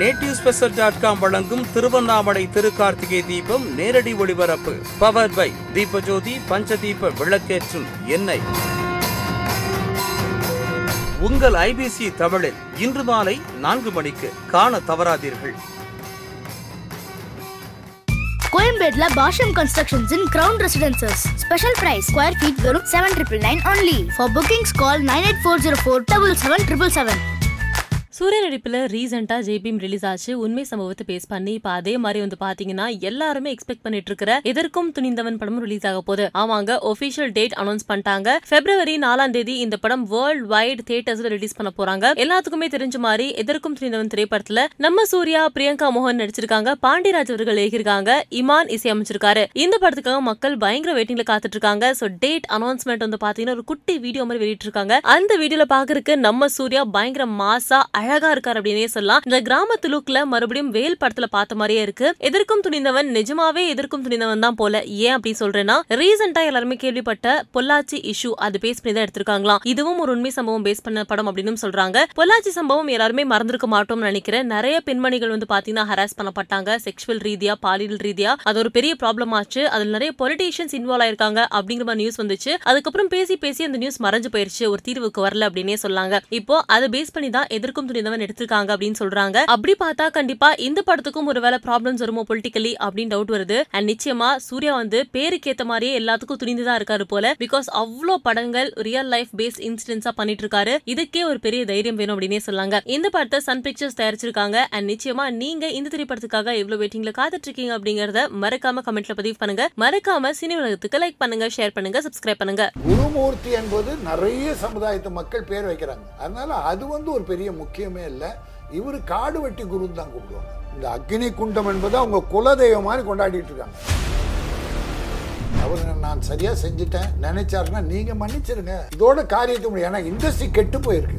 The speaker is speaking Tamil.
நேட்டிவ் ஸ்பெஷல் டாட் காம் வழங்கும் திருவண்ணாமலை திருக்கார்த்திகை தீபம் நேரடி ஒளிபரப்பு. பவர் பை தீபஜோதி பஞ்சதீப விளக்கேற்றும் எண்ணெய். உங்கள் ஐபிசி தமிழில் இன்று மாலை நான்கு மணிக்கு காண தவறாதீர்கள். கோயம்பேட்ல Basham constructions in ground residences special price square feet வெறும் seven triple nine only for bookings call nine eight four zero four double seven triple seven Suriya நடிப்பில் ரீசெண்டாக ஜேபிஎம் ரிலீஸ் ஆச்சு. உண்மை சம்பவத்தை பேஸ் பண்ணி இப்போ அதே மாதிரி வந்து பார்த்தீங்கன்னா எல்லாருமே எக்ஸ்பெக்ட் பண்ணிட்டு இருக்கிற எதற்கும் துணிந்தவன் படமும் ரிலீஸ் ஆக போகுது. ஆமாங்க ஒபிஷியல் டேட் அனௌன்ஸ் பண்ணிட்டாங்க. பிப்ரவரி நாலாம் தேதி இந்த படம் வேர்ல்ட் வைட் தியேட்டர்ஸ்ல ரிலீஸ் பண்ண போறாங்க. எல்லாத்துக்குமே தெரிஞ்ச மாதிரி எதற்கும் துணிந்தவன் திரைப்படத்துல நம்ம சூர்யா பிரியங்கா மோகன் நடிச்சிருக்காங்க. பாண்டியராஜ் அவர்கள் எழுதியிருக்காங்க. இமான் இசையமைச்சிருக்காரு இந்த படத்துக்காக மக்கள் பயங்கர வெயிட்டிங்ல காத்துட்டு இருக்காங்க ஸோ டேட் அனௌன்ஸ்மெண்ட் வந்து பாத்தீங்கன்னா ஒரு குட்டி வீடியோ மாதிரி வெளியிட்டு இருக்காங்க அந்த வீடியோல பாக்குறதுக்கு நம்ம சூர்யா பயங்கர மாசா அழகா இருக்காரு அப்படின்னே சொல்லலாம். இந்த கிராமத்து லுக்ல மறுபடியும் வேல் படத்துல பார்த்த மாதிரியே இருக்கு. எதற்கும் துணிந்தவன் நிஜமாவே எதற்கும் துணிந்தவன் தான் போல. ஏன் அப்படி சொல்றேன்னா ரீசெண்டா எல்லாருமே கேள்விப்பட்ட பொள்ளாச்சி இஷ்யூ அது பேஸ் பண்ணி தான் எடுத்திருக்காங்களாம். இதுவும் ஒரு உண்மை சம்பவம் பேஸ் பண்ண படம் அப்படின்னு சொல்றாங்க. பொள்ளாச்சி சம்பவம் எல்லாருமே மறந்திருக்க மாட்டோம்னு நினைக்கிறேன். நிறைய பெண்மணிகள் வந்து பாத்தீங்கன்னா ஹராஸ் பண்ணப்பட்டாங்க. செக்ஷுவல் ரீதியா பாலியல் ரீதியா. அது ஒரு பெரிய ப்ராப்ளம் ஆச்சு. அதுல நிறைய பொலிட்டீஷியன்ஸ் இன்வால்வ் ஆயிருக்காங்க அப்படிங்கிற மாதிரி நியூஸ் வந்துச்சு. அதுக்கப்புறம் பேசி பேசி அந்த நியூஸ் மறைஞ்சு போயிருச்சு. ஒரு தீர்வுக்கு வரல அப்படின்னே சொல்லாங்க. இப்போ அதை பேஸ் பண்ணி தான் எதிர்க்கும் புரிந்தவன் எடுத்திருக்காங்க அப்படின்னு சொல்றாங்க. அப்படி பார்த்தா கண்டிப்பா இந்த படத்துக்கும் ஒருவேளை ப்ராப்ளம்ஸ் வருமோ பொலிட்டிக்கலி அப்படின்னு டவுட் வருது. அண்ட் நிச்சயமா சூர்யா வந்து பேருக்கு ஏத்த மாதிரியே எல்லாத்துக்கும் துணிந்துதான் இருக்காரு போல. பிகாஸ் அவ்வளோ படங்கள் ரியல் லைஃப் பேஸ் இன்சிடென்ட்ஸா பண்ணிட்டு இருக்காரு இதுக்கே ஒரு பெரிய தைரியம் வேணும் அப்படின்னே சொல்லாங்க. இந்த படத்தை சன் பிக்சர்ஸ் தயாரிச்சிருக்காங்க. அண்ட் நிச்சயமா நீங்க இந்த திரைப்படத்துக்காக எவ்வளவு வெயிட்டிங்ல காத்துட்டு இருக்கீங்க அப்படிங்கறத மறக்காம கமெண்ட்ல பதிவு பண்ணுங்க. மறக்காம சினி உலகத்துக்கு லைக் பண்ணுங்க ஷேர் பண்ணுங்க சப்ஸ்கிரைப் பண்ணுங்க. குருமூர்த்தி என்பது நிறைய சமுதாயத்து மக்கள் பேர் வைக்கிறாங்க. அதனால அது வந்து ஒரு பெரிய விஷயமே இல்லை. இவர் காடு வெட்டி குருன்னு தான் கூப்பிடுவாங்க. இந்த அக்னி குண்டம் என்பது அவங்க குலதெய்வம் மாதிரி கொண்டாடிட்டு இருக்காங்க. அவர் நான் சரியா செஞ்சுட்டேன். நினைச்சாருன்னா நீங்க மன்னிச்சிருங்க. இதோட காரியத்தை முடியும். ஏன்னா இண்டஸ்ட்ரி கெட்டு போயிருக்கு.